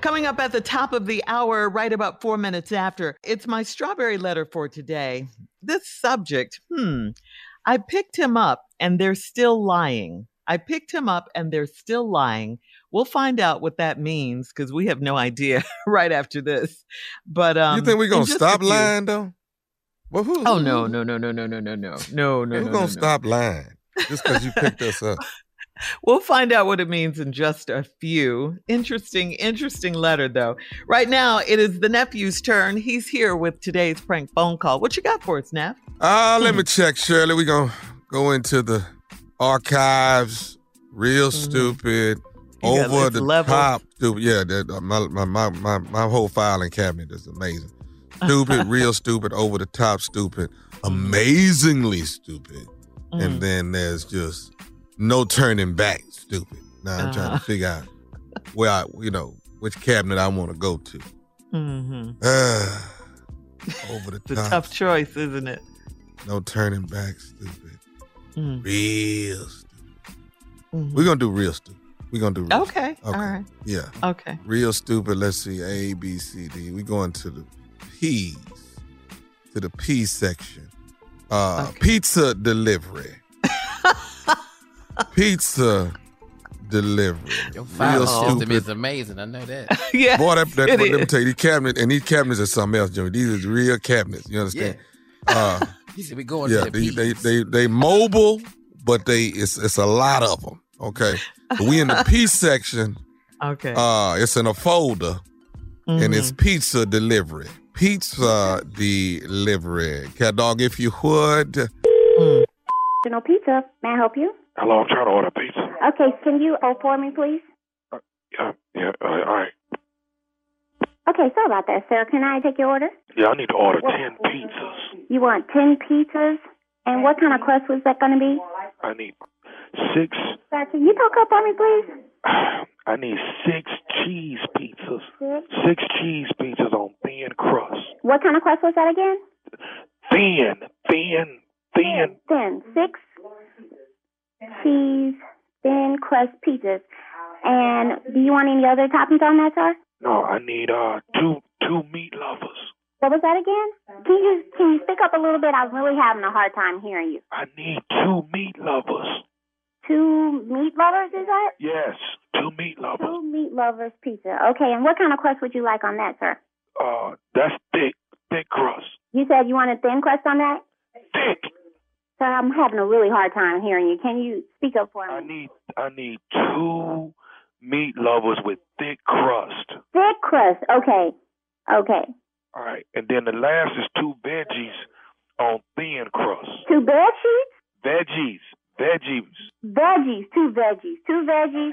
Coming up at the top of the hour, right about four minutes after, it's my strawberry letter for today. This subject, hmm, I picked him up and they're still lying. I picked him up and they're still lying. We'll find out what that means because we have no idea right after this. But um, you think we're gonna stop lying though? Well, who? Oh no, no, no, no, no, no, no, no, no, no. No. Who's no, gonna no. stop lying just because you picked us up? We'll find out what it means in just a few. Interesting, interesting letter, though. Right now, it is the nephew's turn. He's here with today's prank phone call. What you got for us, Neff? Uh, let me check, Shirley. We're gonna go into the archives. Real stupid. Mm-hmm. You got Over the levels. top. Stupid. Yeah, that, uh, my, my, my, my, my whole filing cabinet is amazing. Stupid, real stupid, over the top stupid, amazingly stupid. Mm. And then there's just no turning back stupid. Now I'm trying Uh-huh. to figure out where I, you know, which cabinet I want to go to. Mm-hmm. Uh, over the It's a top. tough choice, isn't it? No turning back, stupid. Mm. Real stupid. Mhm. We're gonna do real stupid. We're gonna do real Okay. All Okay. right. Yeah. Okay. Real stupid. Let's see. A, B, C, D. We're going to the P's. To the P section. Uh pizza delivery. Pizza delivery. Your file system is amazing. I know that. yeah. Boy, that, that, it let me is. tell you, these cabinets, and these cabinets are something else, Joey. These are real cabinets. You understand? Uh, He said we going yeah, to they, the they P's. they they mobile, but they it's it's a lot of them. Okay, But we in the P section. Okay. Uh, it's in a folder, and it's pizza delivery. Pizza delivery. Cat dog, if you would. No pizza. May I help you? Hello, I'm trying to order pizza. Okay, can you hold for me, please? Yeah, yeah, uh, all right. Okay, sorry about that, sir. Can I take your order? Yeah, I need to order 10 pizzas. You want 10 pizzas? And what kind of crust was that going to be? I need six, Sir, can you talk up for me, please? I need six cheese pizzas. Six cheese pizzas on thin crust. What kind of crust was that again? Thin, Thin, thin, thin. Thin. Six cheese, thin crust pizzas. And do you want any other toppings on that, sir? No, I need uh two two meat lovers. What was that again? Can you can you speak up a little bit? I'm really having a hard time hearing you. I need two meat lovers. Two meat lovers, is that? Yes, two meat lovers. Two meat lovers pizza. Okay, and what kind of crust would you like on that, sir? Uh, that's thick, thick crust. You said you wanted thin crust on that? Sir, I'm having a really hard time hearing you. Can you speak up for me? I need I need two meat lovers with thick crust. Thick crust. Okay. Okay. All right, and then the last is two veggies on thin crust. Two sheets? Veggies, veggies. Veggies. Two veggies. Two veggies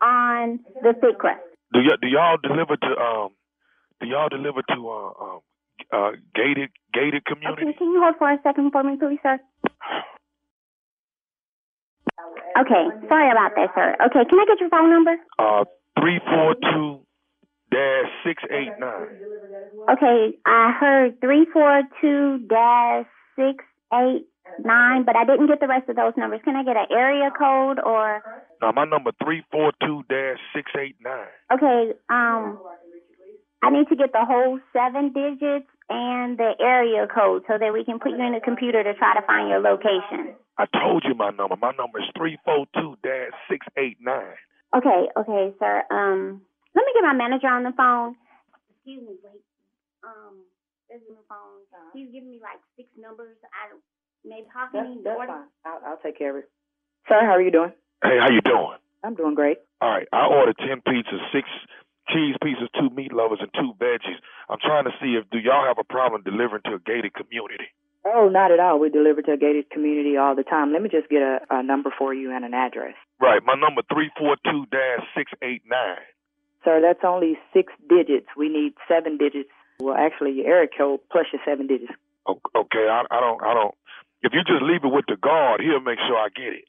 on the thick crust. Do y'all do y'all deliver to um? Do y'all deliver to uh um uh gated gated community? Okay, can you hold for a second for me, please, sir? Okay, sorry about that, sir. Okay, can I get your phone number? Uh, three four two dash six eight nine. Okay, I heard three four two dash six eight nine, but I didn't get the rest of those numbers. Can I get an area code or? No, my number three four two dash six eight nine. Okay, um, I need to get the whole seven digits and the area code so that we can put you in the computer to try to find your location. I told you my number. My number is three four two dash six eight nine. Okay, okay, sir. Um, let me get my manager on the phone. Excuse me, wait. Um, there's the phone. He's giving me like six numbers. I don't. Maybe how can That's, he that's order? fine. I'll, I'll take care of it. Sir, how are you doing? Hey, how you doing? I'm doing great. All right, I ordered ten pizzas, six cheese pieces, two meat lovers, and two veggies. I'm trying to see if do y'all have a problem delivering to a gated community? Oh, not at all. We deliver to a gated community all the time. Let me just get a, a number for you and an address. Right, my number three four two dash six eight nine. Sir, that's only six digits. We need seven digits. Well, actually, your area code plus your seven digits. Okay, I, I don't, I don't. If you just leave it with the guard, he'll make sure I get it.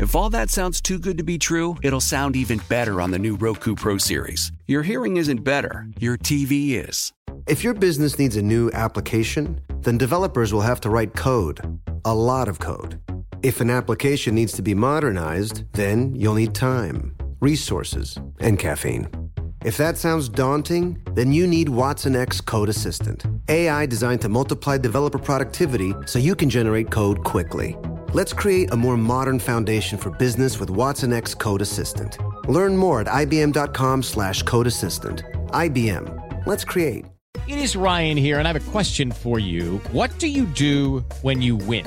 If all that sounds too good to be true, it'll sound even better on the new Roku Pro Series. Your hearing isn't better, your TV is. If your business needs a new application, then developers will have to write code, a lot of code. If an application needs to be modernized, then you'll need time, resources, and caffeine. If that sounds daunting, then you need Watson X Code Assistant, AI designed to multiply developer productivity so you can generate code quickly. Let's create a more modern foundation for business with Watson X Code Assistant. Learn more at ibm.com slash code assistant. IBM. Let's create. It is Ryan here, and I have a question for you. What do you do when you win?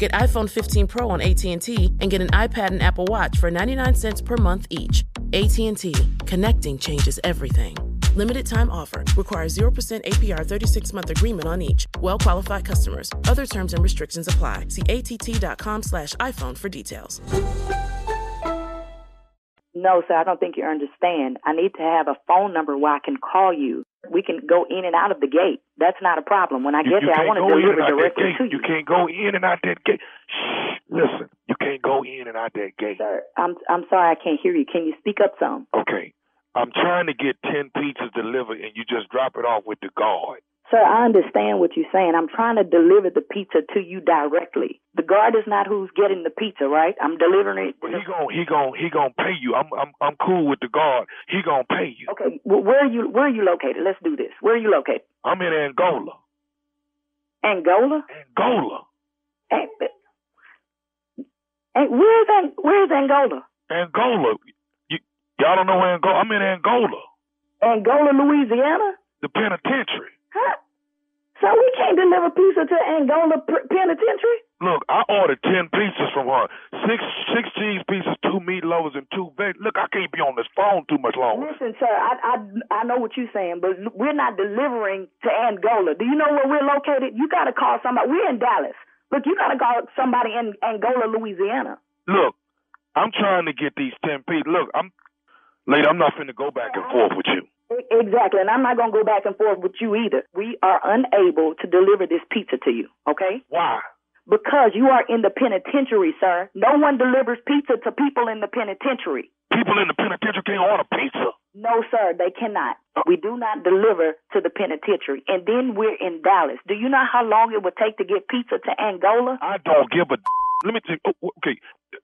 Get iPhone 15 Pro on AT&T and get an iPad and Apple Watch for 99 cents per month each. AT&T. Connecting changes everything. Limited time offer. Requires 0% APR 36 month agreement on each. Well qualified customers. Other terms and restrictions apply. See att.com slash iPhone for details. No, sir, I don't think you understand. I need to have a phone number where I can call you. We can go in and out of the gate. That's not a problem. When I get you there, I want to deliver and out that directly to you. You can't go in and out that gate. Shh, listen, you can't go in and out that gate. Sir, I'm I'm sorry, I can't hear you. Can you speak up some? Okay, I'm trying to get ten pizzas delivered, and you just drop it off with the guard. Sir, I understand what you're saying. I'm trying to deliver the pizza to you directly. The guard is not who's getting the pizza, right? I'm delivering it. But he gon' he gon' he gon' pay you. I'm I'm I'm cool with the guard. He gon' pay you. Okay, well, where are you? Where are you located? Let's do this. Where are you located? I'm in Angola. Angola. Angola. Hey, where's Ang- Where's Angola? Angola. You, y'all don't know Angola. I'm in Angola, Angola, Louisiana. the penitentiary. So we can't deliver pizza to Angola Penitentiary? Look, I ordered ten pizzas from her. Six six cheese pizzas, two meat lovers, and two veg. Look, I can't be on this phone too much longer. Listen, sir, I, I I know what you're saying, but we're not delivering to Angola. Do you know where we're located? You got to call somebody. We're in Dallas. Look, you got to call somebody in Angola, Louisiana. Look, I'm trying to get these ten pizzas. Look, I'm lady. I'm not finna go back and forth with you. Exactly, and I'm not gonna go back and forth with you either. We are unable to deliver this pizza to you. Okay? Why? Because you are in the penitentiary, sir. No one delivers pizza to people in the penitentiary. People in the penitentiary can't order pizza. No, sir, they cannot. Uh. We do not deliver to the penitentiary. And then we're in Dallas. Do you know how long it would take to get pizza to Angola? I don't give a. Let me oh, Okay,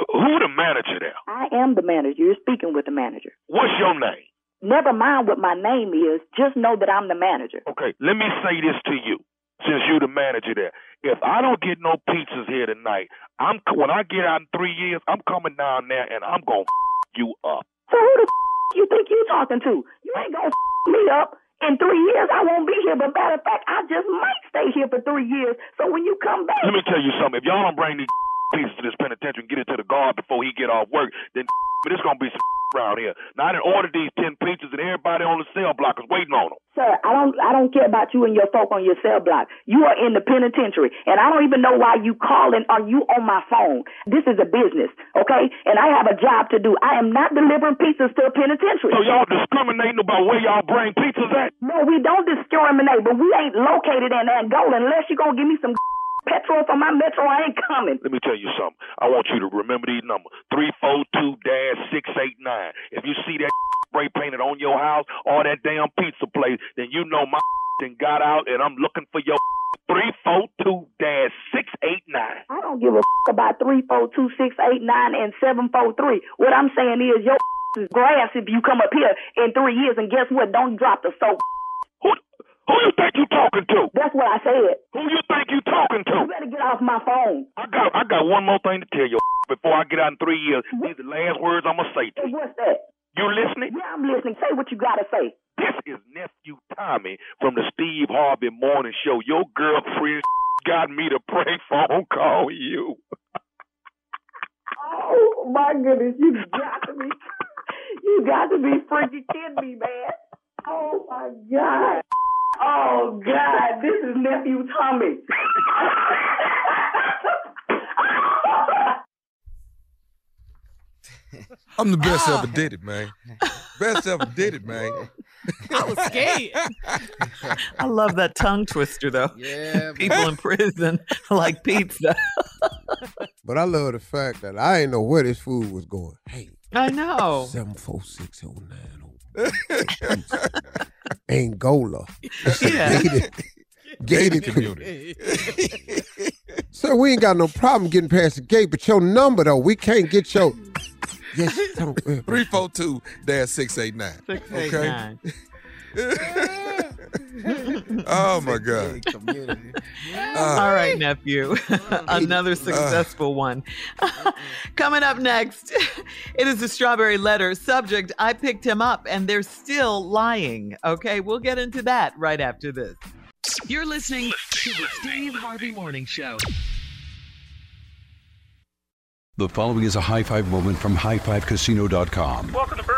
uh, who the manager there? I am the manager. You're speaking with the manager. What's your name? Never mind what my name is. Just know that I'm the manager. Okay, let me say this to you, since you're the manager there. If I don't get no pizzas here tonight, I'm when I get out in three years, I'm coming down there and I'm gonna f- you up. So who the f- you think you talking to? You ain't gonna f- me up. In three years, I won't be here. But matter of fact, I just might stay here for three years. So when you come back, Let me tell you something. If y'all don't bring these pieces to this penitentiary and get it to the guard before he get off work, then it's gonna be some around here. Now I done ordered these ten pizzas and everybody on the cell block is waiting on them. Sir, I don't I don't care about you and your folk on your cell block. You are in the penitentiary. And I don't even know why you calling are you on my phone. This is a business, okay? And I have a job to do. I am not delivering pizzas to a penitentiary. So y'all discriminating about where y'all bring pizzas at? No, we don't discriminate, but we ain't located in Angola unless you're gonna give me some petrol for my metro, I ain't coming. Let me tell you something. I want you to remember these numbers. Three four two dash six eight nine. If you see that spray painted on your house or that damn pizza place, then you know my then got out and I'm looking for your three four two dash six eight nine. I don't give a f- about three, four, two, six, eight, nine, and seven, four, three. What I'm saying is your is grass if you come up here in three years, and guess what? Don't drop the soap. Who you think you talking to? That's what I said. Who you think you talking to? You better get off my phone. I got I got one more thing to tell you before I get out in three years. These are the last words I'm gonna say to you. What's that? You listening? Yeah, I'm listening. Say what you gotta say. This is nephew Tommy from the Steve Harvey Morning Show. Your girlfriend got me to prank phone call you. Oh my goodness, you got to be, you got to be freaking kidding me, man. Oh my god. Oh god, this is nephew Tommy. I'm the best ah. ever did it, man. Best ever did it, man. I was scared. I love that tongue twister though. Yeah, People in prison like pizza. But I love the fact that I didn't know where this food was going. Hey, I know. seven four six oh nine oh. Angola. Yeah. Gated, gated community. Sir, we ain't got no problem getting past the gate, but your number though, we can't get your. Yes, Three four two dash six eight nine. Six, eight, Okay. Nine. Oh my God. Ah. All right, nephew. Another ah. successful one. Coming up next, it is the strawberry letter. Subject I picked him up and they're still lying. Okay, we'll get into that right after this. You're listening to the Steve Harvey Morning Show. The following is a high five moment from highfivecasino.com. Welcome to Burger